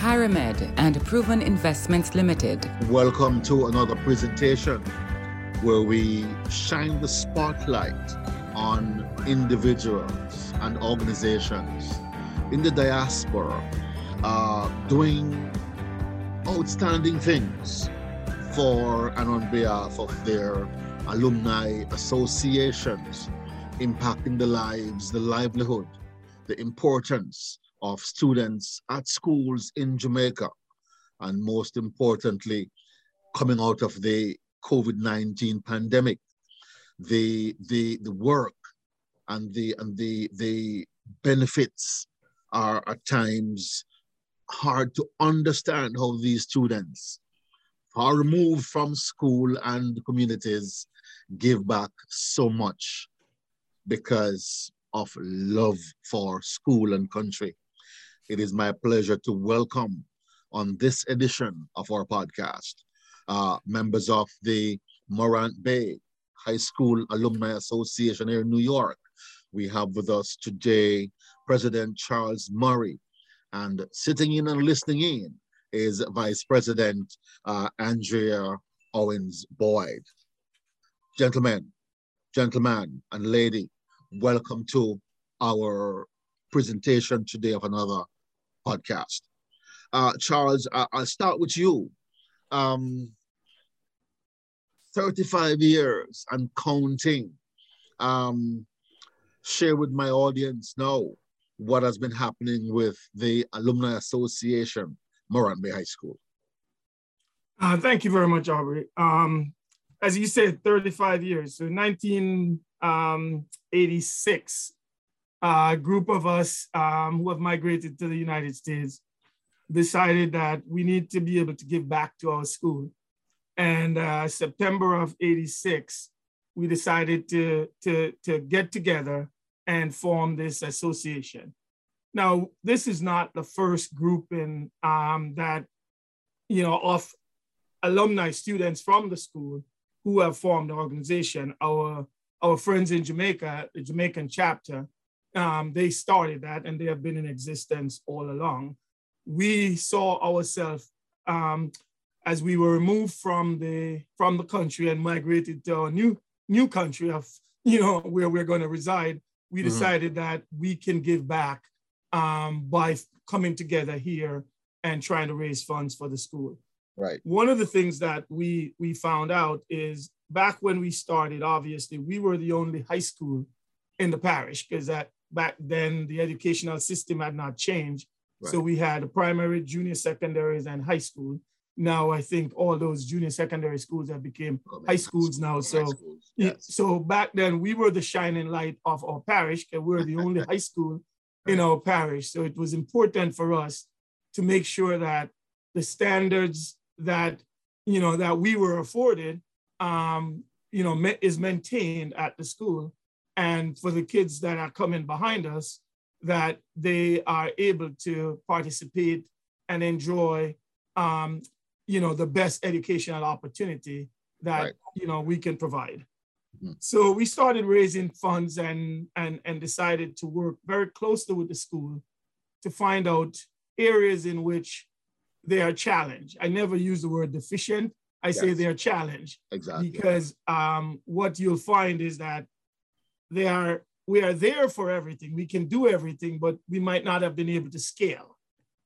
Kyramed, and Proven Investments Limited. Welcome to another presentation where we shine the spotlight on individuals and organizations in the diaspora uh, doing outstanding things for and on behalf of their alumni associations, impacting the lives, the livelihood, the importance of students at schools in Jamaica, and most importantly, coming out of the COVID-19 pandemic, the the the work and the and the the benefits are at times hard to understand how these students far removed from school and communities give back so much because of love for school and country. It is my pleasure to welcome on this edition of our podcast uh, members of the Morant Bay High School Alumni Association here in New York. We have with us today President Charles Murray, and sitting in and listening in is Vice President uh, Andrea Owens Boyd. Gentlemen, gentlemen, and lady, welcome to our presentation today of another podcast. Uh, Charles, uh, I'll start with you. Um, 35 years and counting. Um, share with my audience now what has been happening with the Alumni Association Morant Bay High School. Uh, thank you very much, Aubrey. Um, as you said, 35 years. So 1986, a group of us um, who have migrated to the United States decided that we need to be able to give back to our school. And uh, September of 86, we decided to, to, to get together and form this association. Now, this is not the first group in um, that, you know, of alumni students from the school who have formed the organization. Our, our friends in Jamaica, the Jamaican chapter, um, they started that and they have been in existence all along. We saw ourselves um, as we were removed from the from the country and migrated to a new new country of you know where we're going to reside. We mm-hmm. decided that we can give back um, by coming together here and trying to raise funds for the school. Right. One of the things that we we found out is back when we started, obviously, we were the only high school in the parish because that back then the educational system had not changed. Right. So we had primary, junior secondaries, and high school. Now I think all those junior secondary schools have become oh, high schools now. So schools. Yes. so back then we were the shining light of our parish, and we we're the only high school in our parish. So it was important for us to make sure that the standards that you know that we were afforded, um, you know, is maintained at the school, and for the kids that are coming behind us, that they are able to participate and enjoy, um, you know, the best educational opportunity that right. you know we can provide. Mm-hmm. So we started raising funds and, and, and decided to work very closely with the school to find out areas in which they are challenged. I never use the word deficient. I yes. say they're challenged. Exactly. Because um, what you'll find is that they are we are there for everything. We can do everything, but we might not have been able to scale.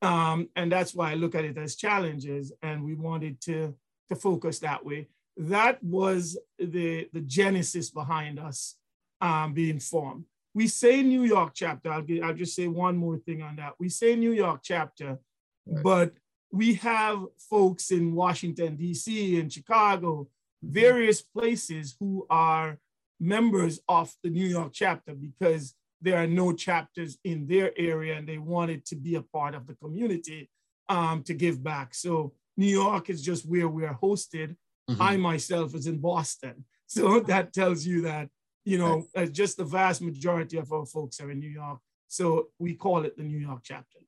Um, and that's why I look at it as challenges. And we wanted to, to focus that way that was the, the genesis behind us um, being formed. We say New York chapter, I'll, get, I'll just say one more thing on that. We say New York chapter, right. but we have folks in Washington, D.C., in Chicago, mm-hmm. various places who are members of the New York chapter because there are no chapters in their area and they wanted to be a part of the community um, to give back. So New York is just where we are hosted Mm-hmm. I myself was in Boston. So that tells you that, you know, uh, just the vast majority of our folks are in New York. So we call it the New York chapter.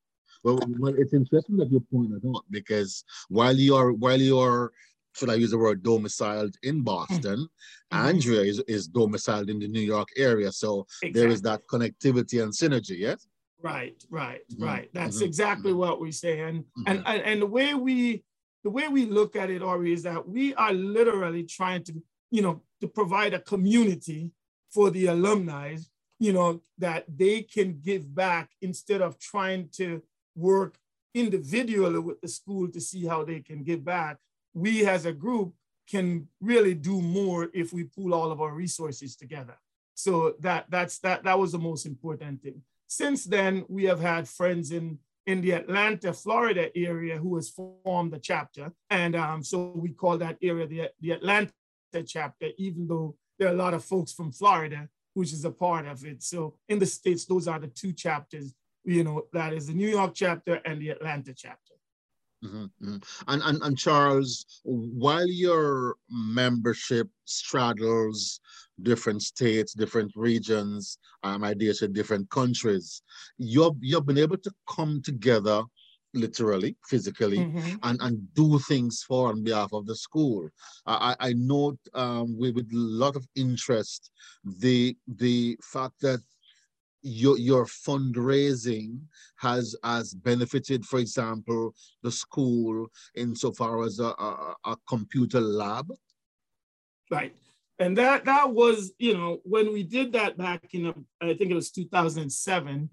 Well, well, it's interesting that you pointed out because while you're while you're should I use the word domiciled in Boston, mm-hmm. Andrea is, is domiciled in the New York area. So exactly. there is that connectivity and synergy, yes? Right, right, mm-hmm. right. That's mm-hmm. exactly mm-hmm. what we say. And, and mm-hmm. and and the way we the way we look at it, Ori, is that we are literally trying to, you know, to provide a community for the alumni, you know, that they can give back instead of trying to work individually with the school to see how they can give back. We as a group can really do more if we pool all of our resources together. So that that's that that was the most important thing. Since then, we have had friends in in the Atlanta, Florida area who has formed the chapter, and um, so we call that area the the Atlanta chapter, even though there are a lot of folks from Florida which is a part of it. So in the states, those are the two chapters you know, that is the New York chapter and the Atlanta chapter. Mm-hmm, mm-hmm. And, and and Charles, while your membership straddles different states, different regions, um, I dare say different countries, you've you've been able to come together literally, physically, mm-hmm. and, and do things for on behalf of the school. I, I note um, with, with a lot of interest the the fact that your your fundraising has has benefited, for example, the school insofar as a, a, a computer lab? Right. And that that was, you know, when we did that back in, I think it was 2007,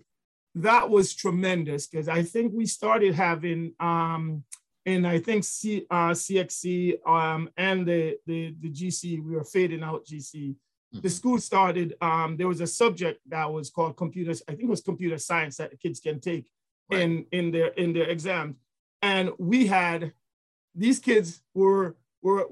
that was tremendous because I think we started having, um, and I think C, uh, CXC um, and the, the, the GC, we were fading out GC the school started, um, there was a subject that was called computers, I think it was computer science that the kids can take right. in, in their in their exams. And we had these kids were were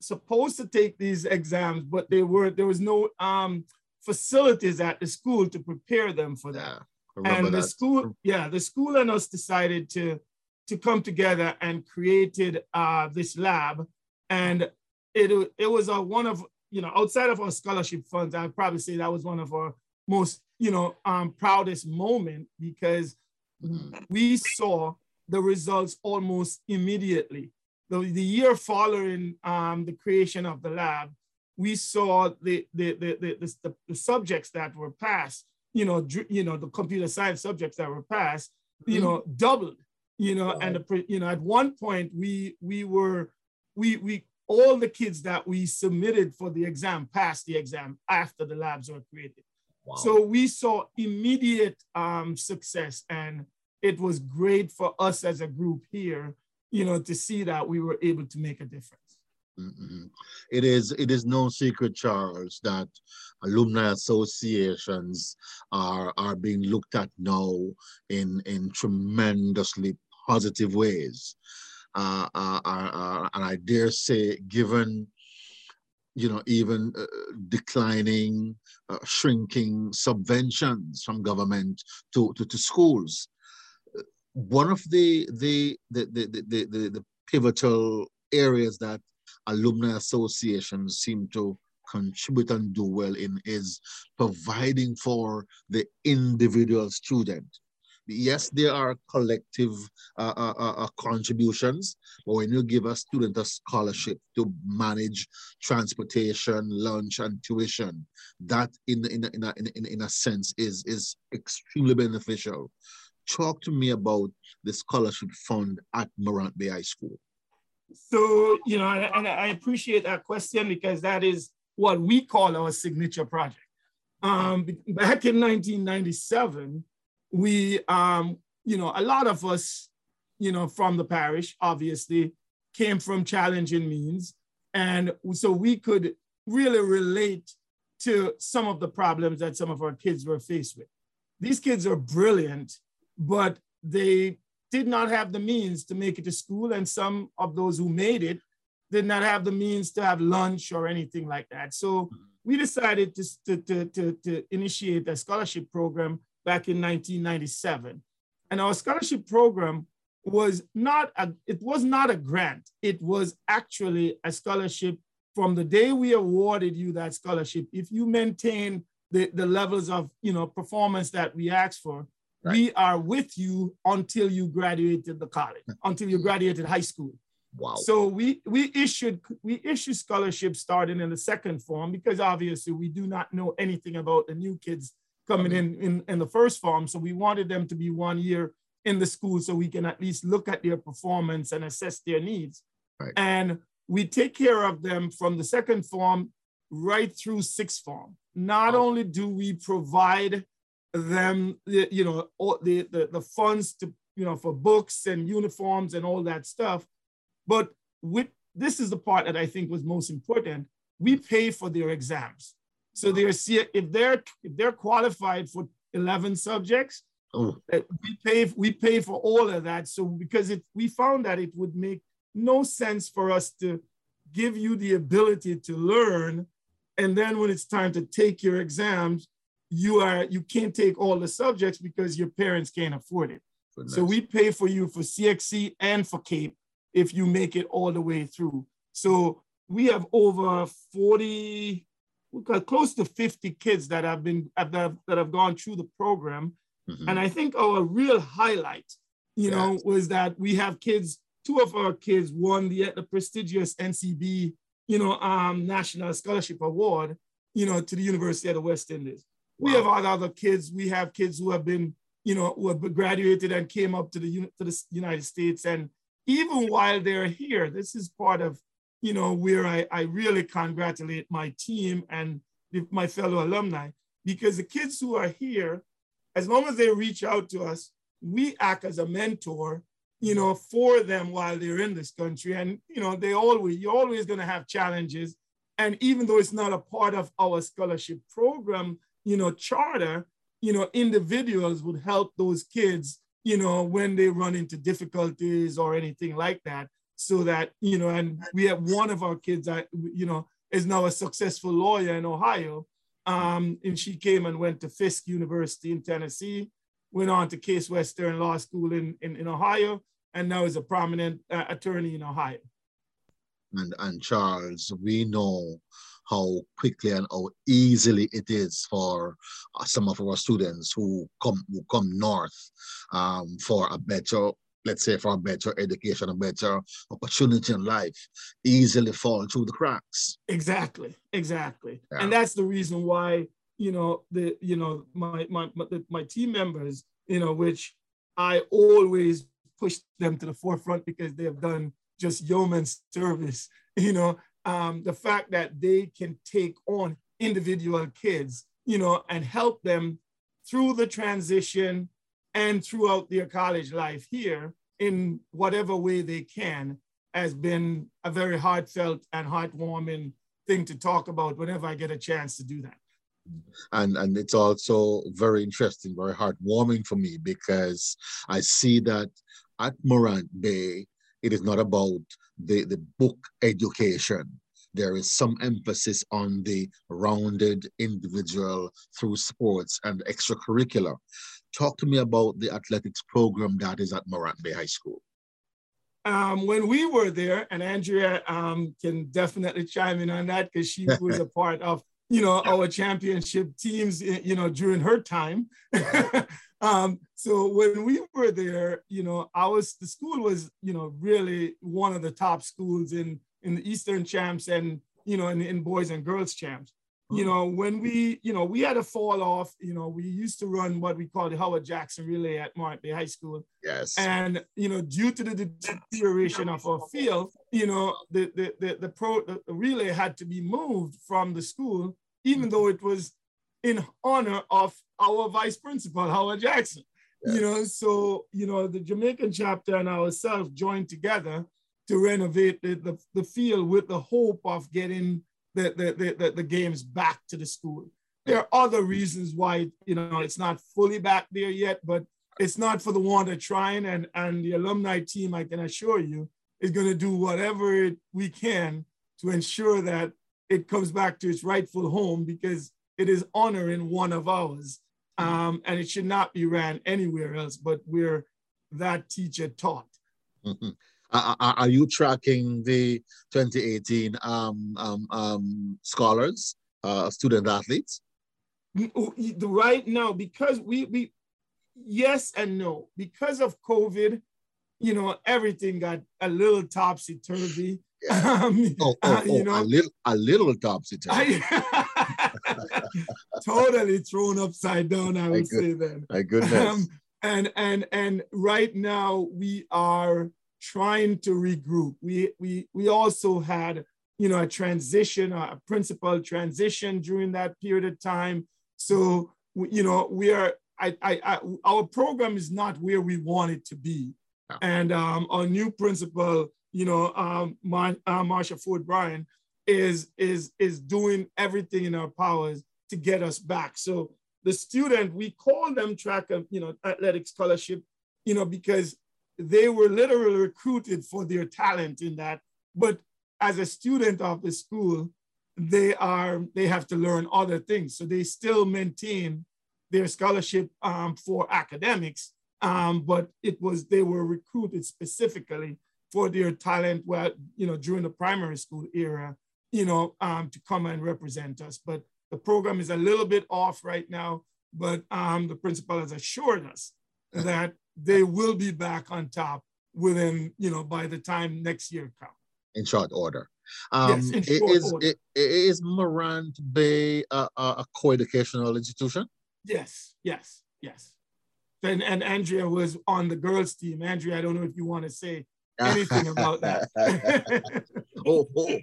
supposed to take these exams, but they were there was no um, facilities at the school to prepare them for that. Yeah, and the that. school, yeah, the school and us decided to to come together and created uh, this lab, and it it was a one of you know, outside of our scholarship funds, I'd probably say that was one of our most, you know, um, proudest moment because we saw the results almost immediately. The, the year following um, the creation of the lab, we saw the, the, the, the, the, the subjects that were passed, you know, you know, the computer science subjects that were passed, you mm-hmm. know, doubled, you know, and the, you know, at one point we we were we we all the kids that we submitted for the exam passed the exam after the labs were created. Wow. So we saw immediate um, success and it was great for us as a group here, you know, to see that we were able to make a difference. Mm-hmm. It is it is no secret, Charles, that alumni associations are are being looked at now in in tremendously positive ways uh, and I dare say, given you know, even uh, declining, uh, shrinking subventions from government to, to, to schools. One of the, the, the, the, the, the, the pivotal areas that alumni associations seem to contribute and do well in is providing for the individual student yes, there are collective uh, uh, uh, uh, contributions, but when you give a student a scholarship to manage transportation, lunch, and tuition, that in, in, in, a, in, in a sense is, is extremely beneficial. Talk to me about the scholarship fund at Morant Bay High School. So, you know, and I appreciate that question because that is what we call our signature project. Um, back in 1997, we, um, you know, a lot of us, you know, from the parish, obviously, came from challenging means. And so we could really relate to some of the problems that some of our kids were faced with. These kids are brilliant, but they did not have the means to make it to school. And some of those who made it did not have the means to have lunch or anything like that. So we decided to, to, to, to, initiate a scholarship program back in 1997. And our scholarship program was not a, it was not a grant. It was actually a scholarship from the day we awarded you that scholarship. If you maintain the, the levels of you know performance that we asked for, right. we are with you until you graduated the college, until you graduated high school. Wow. So we we issued we issued scholarships starting in the second form because obviously we do not know anything about the new kids coming mm-hmm. in, in in the first form. So we wanted them to be one year in the school so we can at least look at their performance and assess their needs. Right. And we take care of them from the second form right through sixth form. Not oh. only do we provide them, you know, all the, the, the funds to, you know, for books and uniforms and all that stuff, but with this is the part that I think was most important. We pay for their exams. So they're if they're if they're qualified for 11 subjects, oh. Uh, we pay we pay for all of that. So because it we found that it would make no sense for us to give you the ability to learn, and then when it's time to take your exams, you are you can't take all the subjects because your parents can't afford it. Goodness. So we pay for you for CXC and for CAPE if you make it all the way through. So we have over 40, we've got close to 50 kids that have been that have, that have gone through the program. Mm-hmm. And I think our real highlight, you yes. know, was that we have kids, two of our kids won the, the prestigious NCB, you know, um, National Scholarship Award, you know, to the University of the West Indies. Wow. We have other kids. We have kids who have been, you know, who have graduated and came up to the to the United States and even while they're here, this is part of, you know, where I, I really congratulate my team and my fellow alumni, because the kids who are here, as long as they reach out to us, we act as a mentor, you know, for them while they're in this country. And, you know, they always, you're always going to have challenges. And even though it's not a part of our scholarship program, you know, charter, you know, individuals would help those kids you know, when they run into difficulties or anything like that. So that, you know, and we have one of our kids that, you know, is now a successful lawyer in Ohio. Um, and she came and went to Fisk University in Tennessee, went on to Case Western Law School in, in, in Ohio, and now is a prominent uh, attorney in Ohio. And, and Charles, we know how quickly and how easily it is for uh, some of our students who come who come north um, for a better let's say for a better education, a better opportunity in life, easily fall through the cracks. Exactly, exactly, yeah. and that's the reason why you know the you know my my my team members, you know, which I always push them to the forefront because they have done just yeoman's service, you know, um, the fact that they can take on individual kids, you know, and help them through the transition and throughout their college life here in whatever way they can has been a very heartfelt and heartwarming thing to talk about whenever I get a chance to do that. And and it's also very interesting, very heartwarming for me because I see that at Morant Bay, it is not about the, the book education. There is some emphasis on the rounded individual through sports and extracurricular. Talk to me about the athletics program that is at Morant Bay High School. Um, when we were there, and Andrea um, can definitely chime in on that because she was a part of, you know, our championship teams, you know, during her time. Um, so when we were there, you know, I was the school was, you know, really one of the top schools in in the Eastern champs and you know in, in boys and girls champs. You mm. know, when we, you know, we had a fall off, you know, we used to run what we call the Howard Jackson relay at Morant Bay High School. Yes. And, you know, due to the deterioration of our field, you know, the the the, the pro the relay had to be moved from the school, even mm. though it was in honor of our vice principal, Howard Jackson. Yes. You know, so, you know, the Jamaican chapter and ourselves joined together to renovate the, the, the field with the hope of getting the, the, the, the, games back to the school. There are other reasons why, you know, it's not fully back there yet, but it's not for the want of trying. And, and the alumni team, I can assure you, is going to do whatever we can to ensure that it comes back to its rightful home because it is honoring one of ours. Um, and it should not be ran anywhere else but where that teacher taught. Mm-hmm. Uh, are you tracking the 2018 um, um, um, scholars, uh, student athletes? Right now, because we we yes and no. Because of COVID, you know, everything got a little topsy turvy. Yeah. Um, oh, oh, uh, you oh, know, a little, a little topsy turvy. totally thrown upside down. I would say then. My goodness. Um, and and and right now we are trying to regroup. We we we also had you know a transition, a principal transition during that period of time. So you know we are. I, I, I our program is not where we want it to be, and um, our new principal, you know, um, Mar- uh, Marsha Ford Bryan, is is is doing everything in our powers to get us back. So the student, we call them track, you know, athletic scholarship, you know, because they were literally recruited for their talent in that. But as a student of the school, they are they have to learn other things. So they still maintain their scholarship um, for academics, um, but it was they were recruited specifically for their talent. Well, you know, during the primary school era, you know, um, to come and represent us. But the program is a little bit off right now. But um, the principal has assured us that they will be back on top within, you know, by the time next year comes. In short order. Um, yes, in short is, order. It, is Morant Bay a, a co-educational institution? Yes, yes, yes. And, and Andrea was on the girls' team. Andrea, I don't know if you want to say anything about that. oh, oh.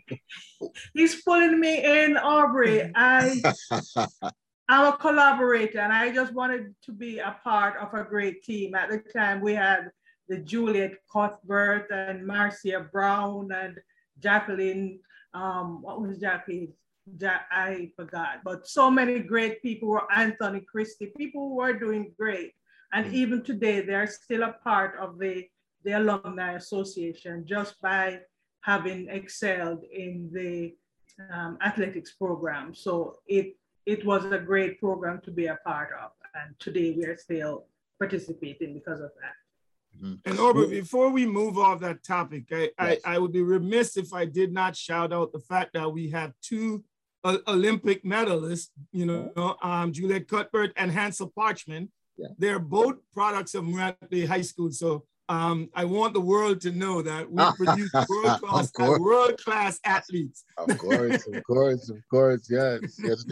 He's pulling me in, Aubrey. I I'm a collaborator and I just wanted to be a part of a great team. At the time, we had the Juliet Cuthbert and Marcia Brown and Jacqueline. Um, what was Jackie? Ja- I forgot, but so many great people were Anthony Christie, people who were doing great. And mm. even today, they're still a part of the, the Alumni Association just by having excelled in the um, athletics program. So it it was a great program to be a part of. And today we are still participating because of that. Mm-hmm. And Aubrey, before we move off that topic, I, yes. I, I, would be remiss if I did not shout out the fact that we have two uh, Olympic medalists, you know, um, Juliet Cuthbert and Hansle Parchment. Yeah. They're both products of Morant Bay High School. So um, I want the world to know that we produce world class world class athletes. of course, of course, of course, yes, yes.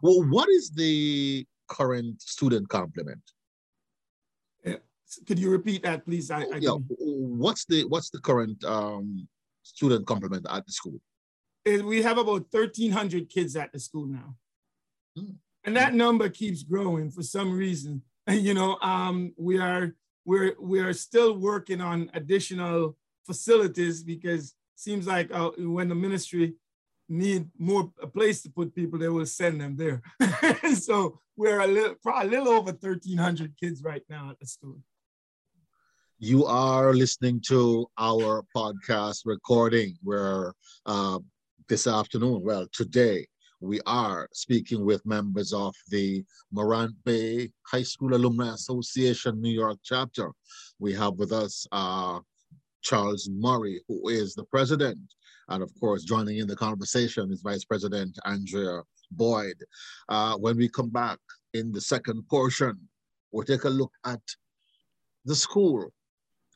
Well, what is the current student complement? Yeah. Could you repeat that, please? I, I yeah. What's the what's the current um, student complement at the school? We have about thirteen hundred kids at the school now, hmm. and that number keeps growing for some reason. You know, um, we are we're we're still working on additional facilities because seems like uh, when the ministry need more a place to put people, they will send them there. so we're a little probably a little over 1,300 kids right now at the school. You are listening to our podcast recording where uh, this afternoon, well, today, we are speaking with members of the Morant Bay High School Alumni Association New York chapter. We have with us uh, Charles Murray, who is the president. And of course, joining in the conversation is Vice President Andrea Boyd. Uh, when we come back in the second portion, we'll take a look at the school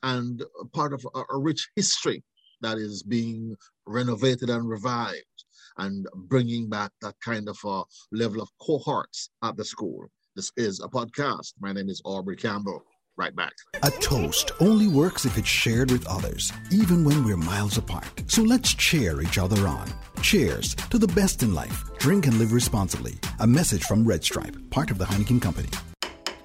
and part of a, a rich history that is being renovated and revived and bringing back that kind of a level of cohorts at the school. This is a podcast. My name is Aubrey Campbell. Right back. A toast only works if it's shared with others, even when we're miles apart. So let's cheer each other on. Cheers to the best in life. Drink and live responsibly. A message from Red Stripe, part of the Heineken Company.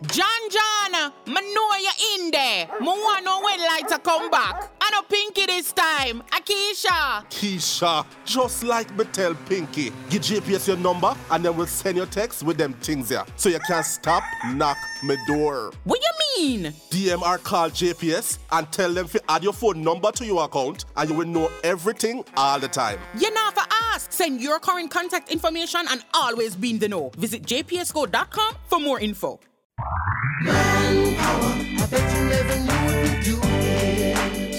John John, me know you in there. Me want know when lights are come back. I know Pinky this time. Akisha. Keisha, just like me tell Pinky, give JPS your number and then we'll send your text with them things here. So you can't stop, knock me door. What you mean? DMR call JPS and tell them to add your phone number to your account and you will know everything all the time. You know for ask. Send your current contact information and always be in the know. Visit jpsco.com for more info. Manpower,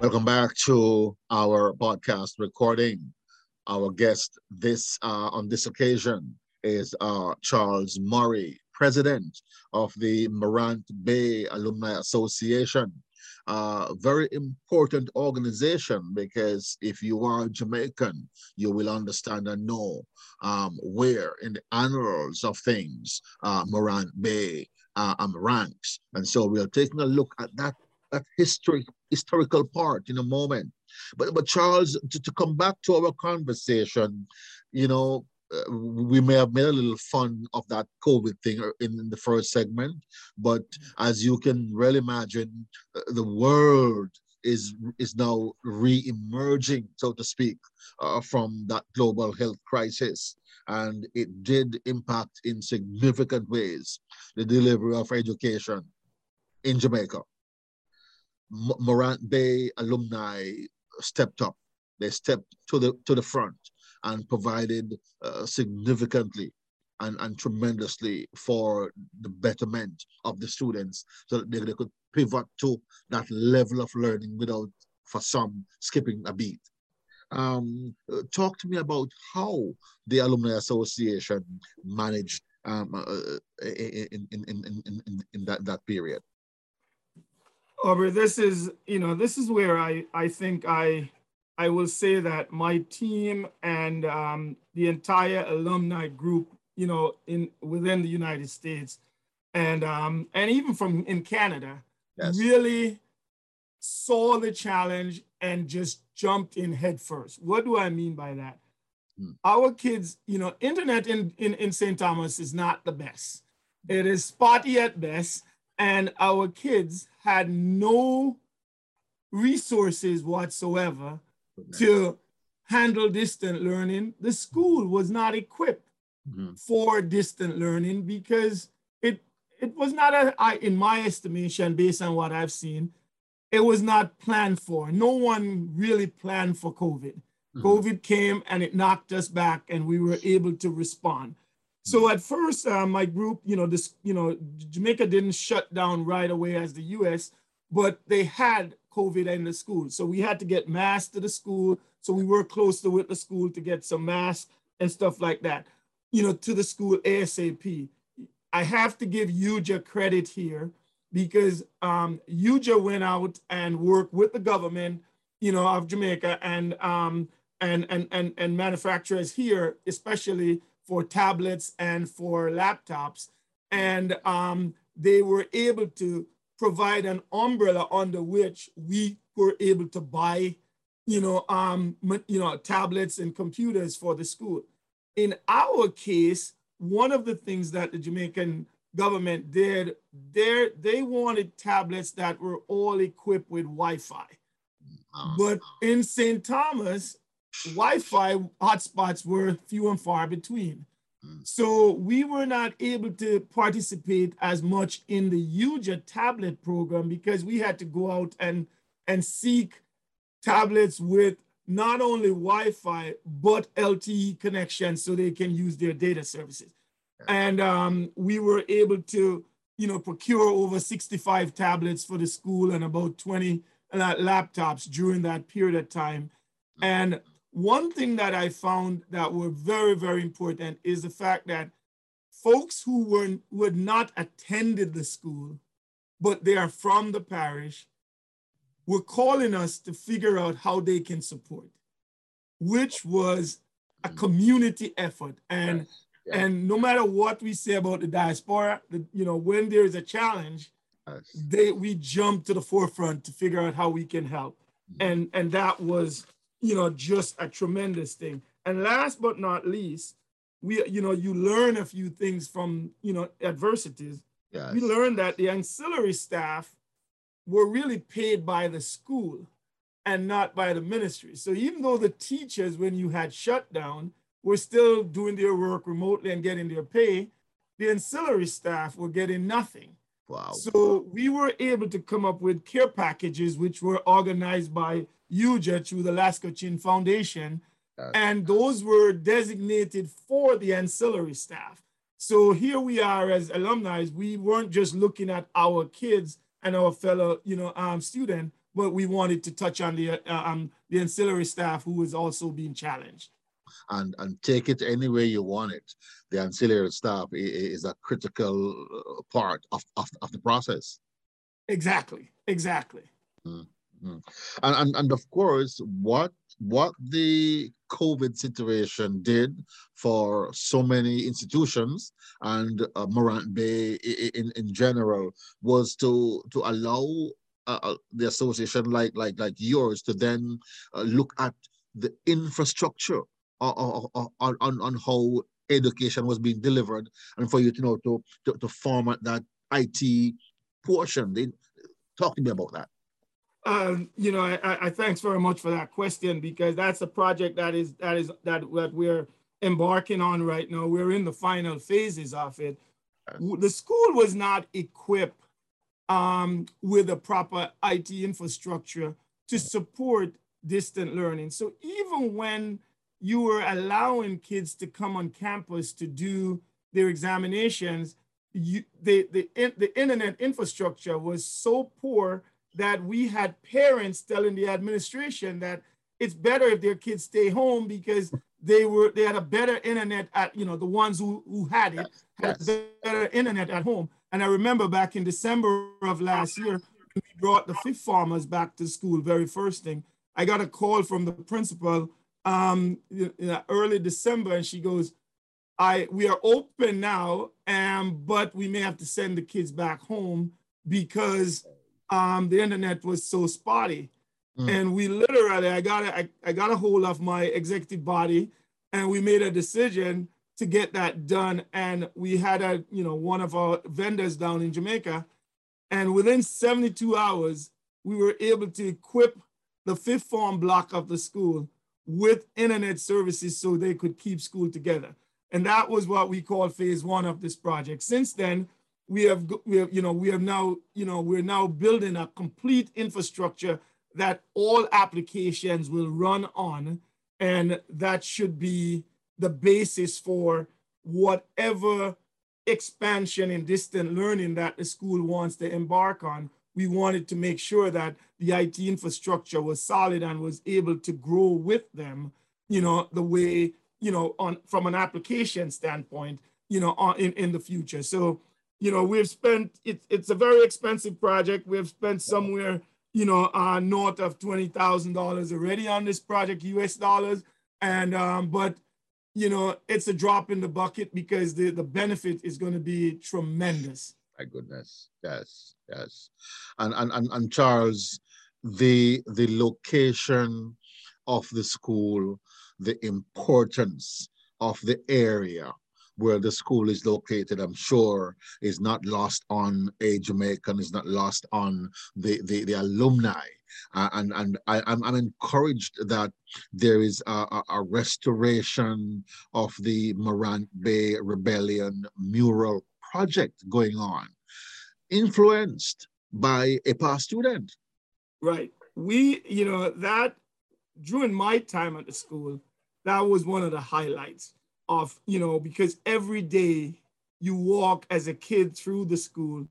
Welcome back to our podcast recording. Our guest this uh, on this occasion is uh, Charles Murray, president of the Morant Bay Alumni Association. Uh, very important organization because if you are Jamaican, you will understand and know um, where in the annals of things uh, Morant Bay um, ranks. And so we are taking a look at that, that history, historical part in a moment. But but Charles, to, to come back to our conversation, you know, uh, we may have made a little fun of that COVID thing in, in the first segment, but as you can well imagine, uh, the world is is now re-emerging, so to speak, uh, from that global health crisis, and it did impact in significant ways the delivery of education in Jamaica. M- Morant Bay alumni stepped up. They stepped to the to the front and provided uh, significantly and, and tremendously for the betterment of the students so that they, they could pivot to that level of learning without, for some, skipping a beat. Um, talk to me about how the Alumni Association managed um, uh, in, in, in, in, in, in that, that period. Aubrey, this is, you know, this is where I, I think I, I will say that my team and um, the entire alumni group, you know, in within the United States, and um, and even from in Canada, yes. really saw the challenge and just jumped in headfirst. What do I mean by that? Hmm. Our kids, you know, internet in, in, in St. Thomas is not the best. It is spotty at best and our kids had no resources whatsoever to handle distant learning. The school was not equipped mm-hmm. for distant learning because it it was not a, I, in my estimation, based on what I've seen, it was not planned for. No one really planned for COVID. Mm-hmm. COVID came and it knocked us back, and we were able to respond. So at first, uh, my group, you know, this, you know, Jamaica didn't shut down right away as the U.S., but they had COVID in the school, so we had to get masks to the school. So we worked closely with the school to get some masks and stuff like that, you know, to the school ASAP. I have to give UJA credit here because um, UJA went out and worked with the government, you know, of Jamaica and um, and and and and manufacturers here, especially for tablets and for laptops. And um, they were able to provide an umbrella under which we were able to buy, you know, um, you know, tablets and computers for the school. In our case, one of the things that the Jamaican government did, they wanted tablets that were all equipped with Wi-Fi. But in St. Thomas, Wi-Fi hotspots were few and far between. So we were not able to participate as much in the UJA tablet program because we had to go out and, and seek tablets with not only Wi-Fi, but LTE connections so they can use their data services. And um, we were able to, you know, procure over 65 tablets for the school and about 20 uh, laptops during that period of time. Mm. And one thing that I found that were very, very important is the fact that folks who were who had not attended the school, but they are from the parish, were calling us to figure out how they can support, which was a community effort. And. Yes. and no matter what we say about the diaspora, the, you know, when there is a challenge, they we jump to the forefront to figure out how we can help. Mm-hmm. And and that was you know, just a tremendous thing. And last but not least, we, you know, you learn a few things from, you know, adversities. Yes. We learned that the ancillary staff were really paid by the school and not by the ministry. So even though the teachers, when you had shutdown, were still doing their work remotely and getting their pay, the ancillary staff were getting nothing. Wow. So we were able to come up with care packages, which were organized by UJA through the Lasco Chin Foundation. and those were designated for the ancillary staff. So here we are as alumni, we weren't just looking at our kids and our fellow, you know, um, student, but we wanted to touch on the, uh, um, the ancillary staff who is also being challenged. And, and take it any way you want it. The ancillary staff is a critical uh, part of, of, of the process. Exactly, exactly. Mm-hmm. And, and, and of course, what what the COVID situation did for so many institutions and uh, Morant Bay in, in general was to to allow uh, uh, the association like like like yours to then uh, look at the infrastructure on, on, on how education was being delivered and for you to know to, to, to format that IT portion. Talk to me about that. Um, you know, I, I, thanks very much for that question because that's a project that is that is that that we're embarking on right now. We're in the final phases of it. The school was not equipped um, with a proper IT infrastructure to support distant learning. So even when you were allowing kids to come on campus to do their examinations, you, the, the, the internet infrastructure was so poor that we had parents telling the administration that it's better if their kids stay home because they were they had a better internet at you know the ones who, who had it had yes. better internet at home and i remember back in december of last year we brought the fifth farmers back to school very first thing i got a call from the principal um in early december and she goes i we are open now um but we may have to send the kids back home because um, the internet was so spotty. Mm. And we literally, I got a, I, I got a hold of my executive body and we made a decision to get that done. And we had a, you know, one of our vendors down in Jamaica. And within 72 hours, we were able to equip the fifth form block of the school with internet services so they could keep school together. And that was what we call phase one of this project. Since then, we have, we have, you know, we have now, you know, we're now building a complete infrastructure that all applications will run on, and that should be the basis for whatever expansion in distant learning that the school wants to embark on. We wanted to make sure that the IT infrastructure was solid and was able to grow with them, you know, the way, you know, on from an application standpoint, you know, on, in, in the future. So you know, we've spent, it, it's a very expensive project. We've spent somewhere, you know, uh, north of $20,000 already on this project, US dollars. And, um, but, you know, it's a drop in the bucket because the, the benefit is going to be tremendous. My goodness. Yes, yes. And, and, and, and Charles, the, the location of the school, the importance of the area, where the school is located, I'm sure, is not lost on a Jamaican, is not lost on the, the, the alumni. Uh, and and I, am I'm, I'm encouraged that there is a, a, restoration of the Morant Bay Rebellion mural project going on, influenced by a past student. Right. We, you know, that during my time at the school, that was one of the highlights of, you know, because every day you walk as a kid through the school,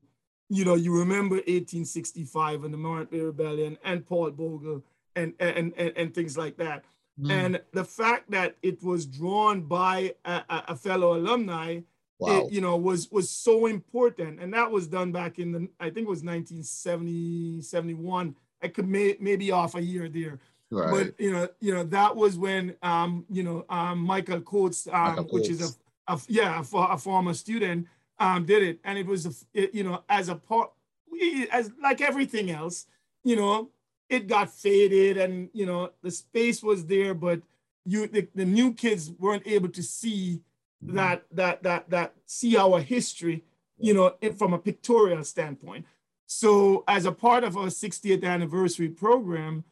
you know, you remember 1865 and the Morant Rebellion and Paul Bogle and, and, and, and things like that. Mm. And the fact that it was drawn by a, a fellow alumni, wow. it, you know, was was so important. And that was done back in the, I think it was 1970, 71. I could may, maybe off a year there. Right. But you know, you know that was when um, you know um, Michael Coates, um, Michael which is a, a yeah a, a, former student, um, did it, and it was a, it, you know as a part as like everything else, you know, it got faded, and you know the space was there, but you the, the new kids weren't able to see mm-hmm. that that that that see our history, you know, from a pictorial standpoint. So as a part of our 60th anniversary program,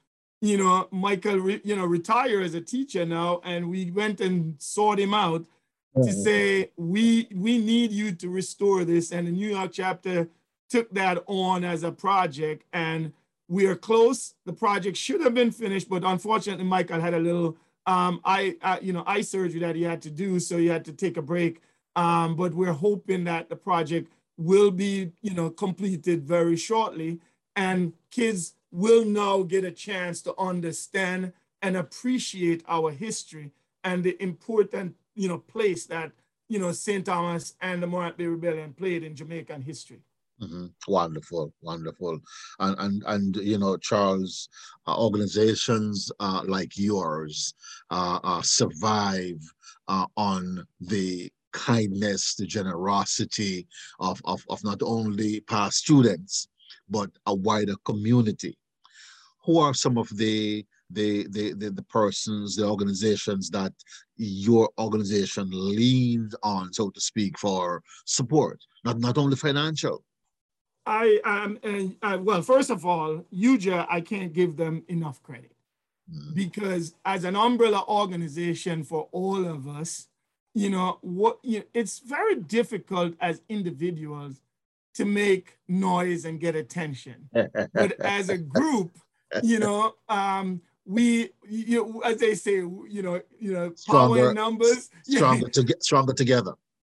you know, Michael, re, you know, retire as a teacher now, and we went and sought him out to mm-hmm. say we we need you to restore this. And the New York chapter took that on as a project, and we are close. The project should have been finished, but unfortunately, Michael had a little um, eye, uh, you know, eye surgery that he had to do, so he had to take a break. Um, but we're hoping that the project will be, you know, completed very shortly, and kids will now get a chance to understand and appreciate our history and the important, you know, place that you know St. Thomas and the Morant Bay Rebellion played in Jamaican history. Mm-hmm. Wonderful, wonderful, and and and you know, Charles, uh, organizations uh, like yours uh, uh survive uh, on the kindness, the generosity of, of of not only past students but a wider community. Who are some of the the, the, the, the, persons, the organizations that your organization leans on, so to speak, for support, not, not only financial, I um uh, well, first of all, UJA, I can't give them enough credit. Mm. because as an umbrella organization for all of us, you know what you know, it's very difficult as individuals to make noise and get attention, but as a group, you know, um, we you as they say, you know, you know, stronger, power numbers, stronger to get stronger together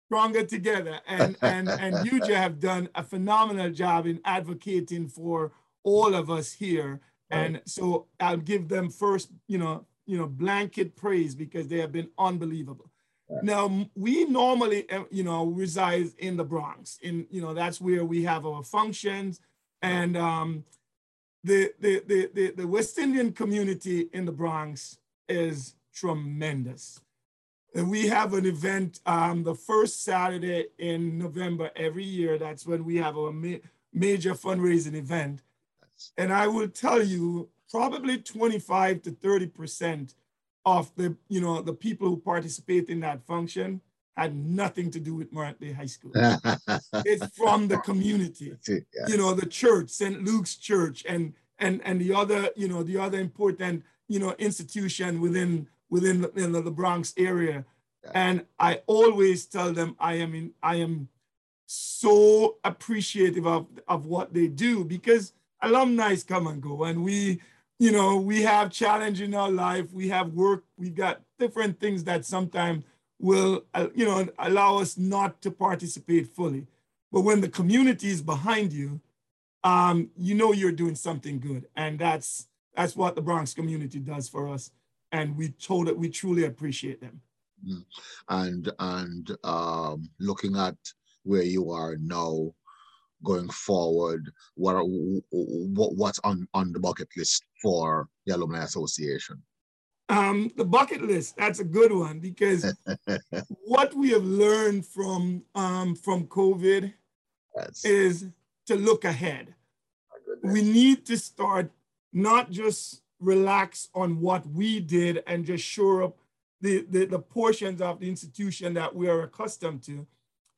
stronger together. And and and UJA have done a phenomenal job in advocating for all of us here. And so I'll give them first, you know, you know, blanket praise because they have been unbelievable. Now we normally, uh, you know, reside in the Bronx. In you know, that's where we have our functions, and um, the, the the the West Indian community in the Bronx is tremendous. And we have an event um, the first Saturday in November every year. That's when we have a ma- major fundraising event. And I will tell you, probably 25 to 30% of the, you know, the people who participate in that function had nothing to do with Morant Bay High School. it's from the community. yeah. You know, the church, St. Luke's Church, and and and the other, you know, the other important, you know, institution within within the, in the Bronx area. And I always tell them I am in, I am so appreciative of, of what they do because alumni come and go and we, you know, we have challenge in our life, we have work, we've got different things that sometimes will, uh, you know, allow us not to participate fully. But when the community is behind you, um, you know you're doing something good. And that's that's what the Bronx community does for us and we told it we truly appreciate them. Mm. And and um, looking at where you are now, going forward, what are, what what's on on the bucket list for the alumni association? Um, the bucket list that's a good one because what we have learned from um, from COVID yes. is to look ahead. We need to start not just relax on what we did and just shore up the, the, the portions of the institution that we are accustomed to.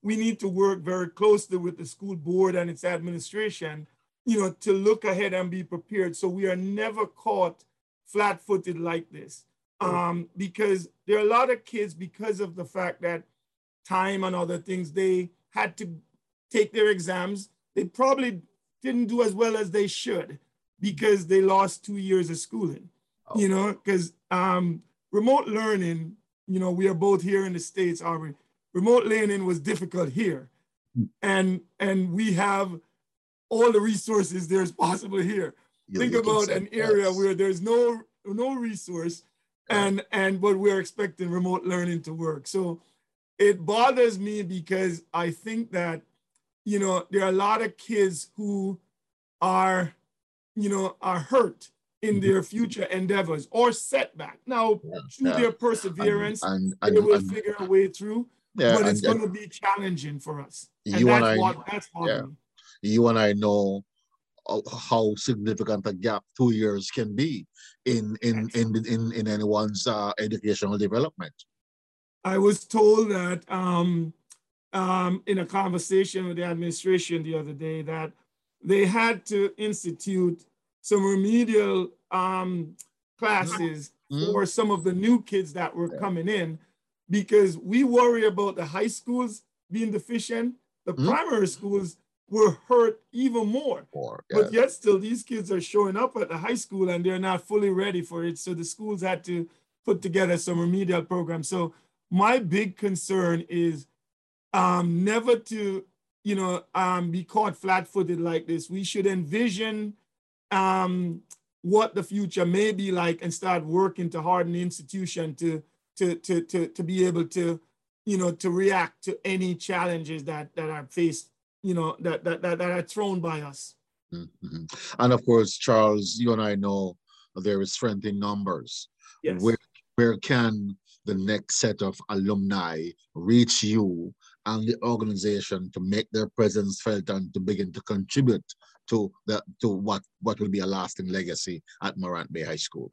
We need to work very closely with the school board and its administration, you know, to look ahead and be prepared so we are never caught flat-footed like this. Um, because there are a lot of kids, because of the fact that time and other things, they had to take their exams. They probably didn't do as well as they should because they lost two years of schooling. Oh. You know, because um, remote learning, you know, we are both here in the States, Aubrey. Remote learning was difficult here. Hmm. And and we have all the resources there's possible here. You Think about an area yes. where there's no no resource and and but we're expecting remote learning to work. So it bothers me because I think that you know there are a lot of kids who are you know, are hurt in mm-hmm. their future endeavors or setback. Now, yeah, through yeah. their perseverance, and, and, they will and, figure a way through. Yeah, but it's going to be challenging for us. And you and I, what, that's yeah, you and I know how significant a gap two years can be in in in in, in anyone's uh, educational development. I was told that um, um, in a conversation with the administration the other day that they had to institute some remedial um, classes mm-hmm. for some of the new kids that were yeah. coming in because we worry about the high schools being deficient. The mm-hmm. primary schools were hurt even more. more yeah. But yet still these kids are showing up at the high school and they're not fully ready for it. So the schools had to put together some remedial programs. So my big concern is um, never to, you know, um, be caught flat-footed like this. We should envision um, what the future may be like and start working to harden the institution to, to, to, to, to be able to, you know, to react to any challenges that, that are faced, you know, that, that, that, that are thrown by us. Mm-hmm. And of course, Charles, you and I know there is strength in numbers. Yes. Where, where can the next set of alumni reach you and the organization to make their presence felt and to begin to contribute to the to what what will be a lasting legacy at Morant Bay High School?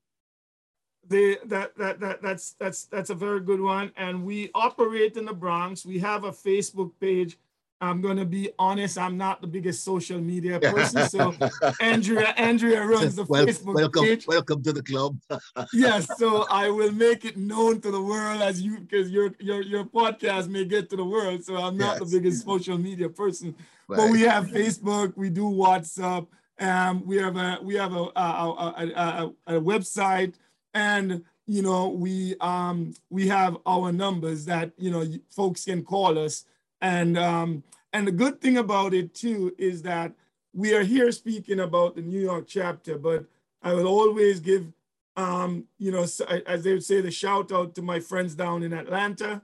The, that, that, that, that's, that's, that's a very good one. And we operate in the Bronx. We have a Facebook page I'm going to be honest. I'm not the biggest social media person. So Andrea, Andrea runs the well, Facebook welcome, page. Welcome to the club. yes. So I will make it known to the world as you, because your, your, your podcast may get to the world. So I'm not yes. the biggest social media person, right. but we have Facebook, we do WhatsApp. Um, we have a, we have a, a, a, a, a website and, you know, we, um, we have our numbers that, you know, folks can call us and um, and the good thing about it too is that we are here speaking about the New York chapter, but I will always give, um, you know, as they would say, the shout out to my friends down in Atlanta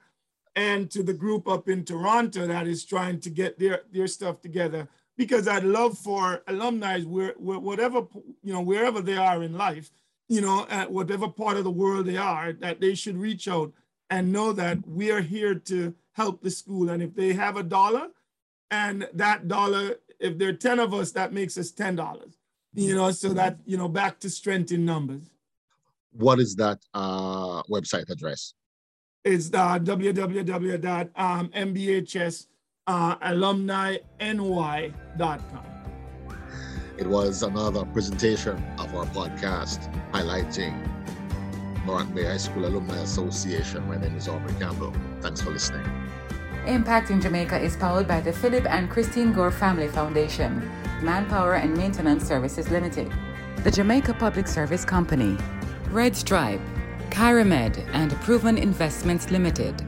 and to the group up in Toronto that is trying to get their, their stuff together. Because I'd love for alumni, where, whatever, you know, wherever they are in life, you know, at whatever part of the world they are, that they should reach out and know that we are here to help the school. And if they have a dollar, and that dollar, if there are 10 of us, that makes us $10. You know, so that, you know, back to strength in numbers. What is that uh, website address? It's uh, www.mbhsalumniny.com. It was another presentation of our podcast highlighting Morant Bay High School Alumni Association. My name is Aubrey Campbell. Thanks for listening. Impacting Jamaica is powered by the Philip and Christine Gore Family Foundation, Manpower and Maintenance Services Limited, the Jamaica Public Service Company, Red Stripe, Kyramed, and Proven Investments Limited.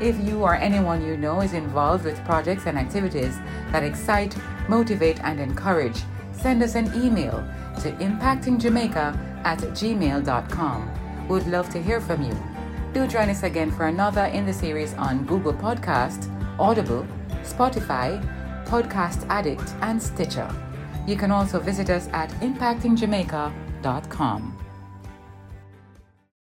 If you or anyone you know is involved with projects and activities that excite, motivate, and encourage, send us an email to impactingjamaica at gmail.com. We'd love to hear from you. Do join us again for another in the series on Google Podcast, Audible, Spotify, Podcast Addict, and Stitcher. You can also visit us at impactingjamaica.com.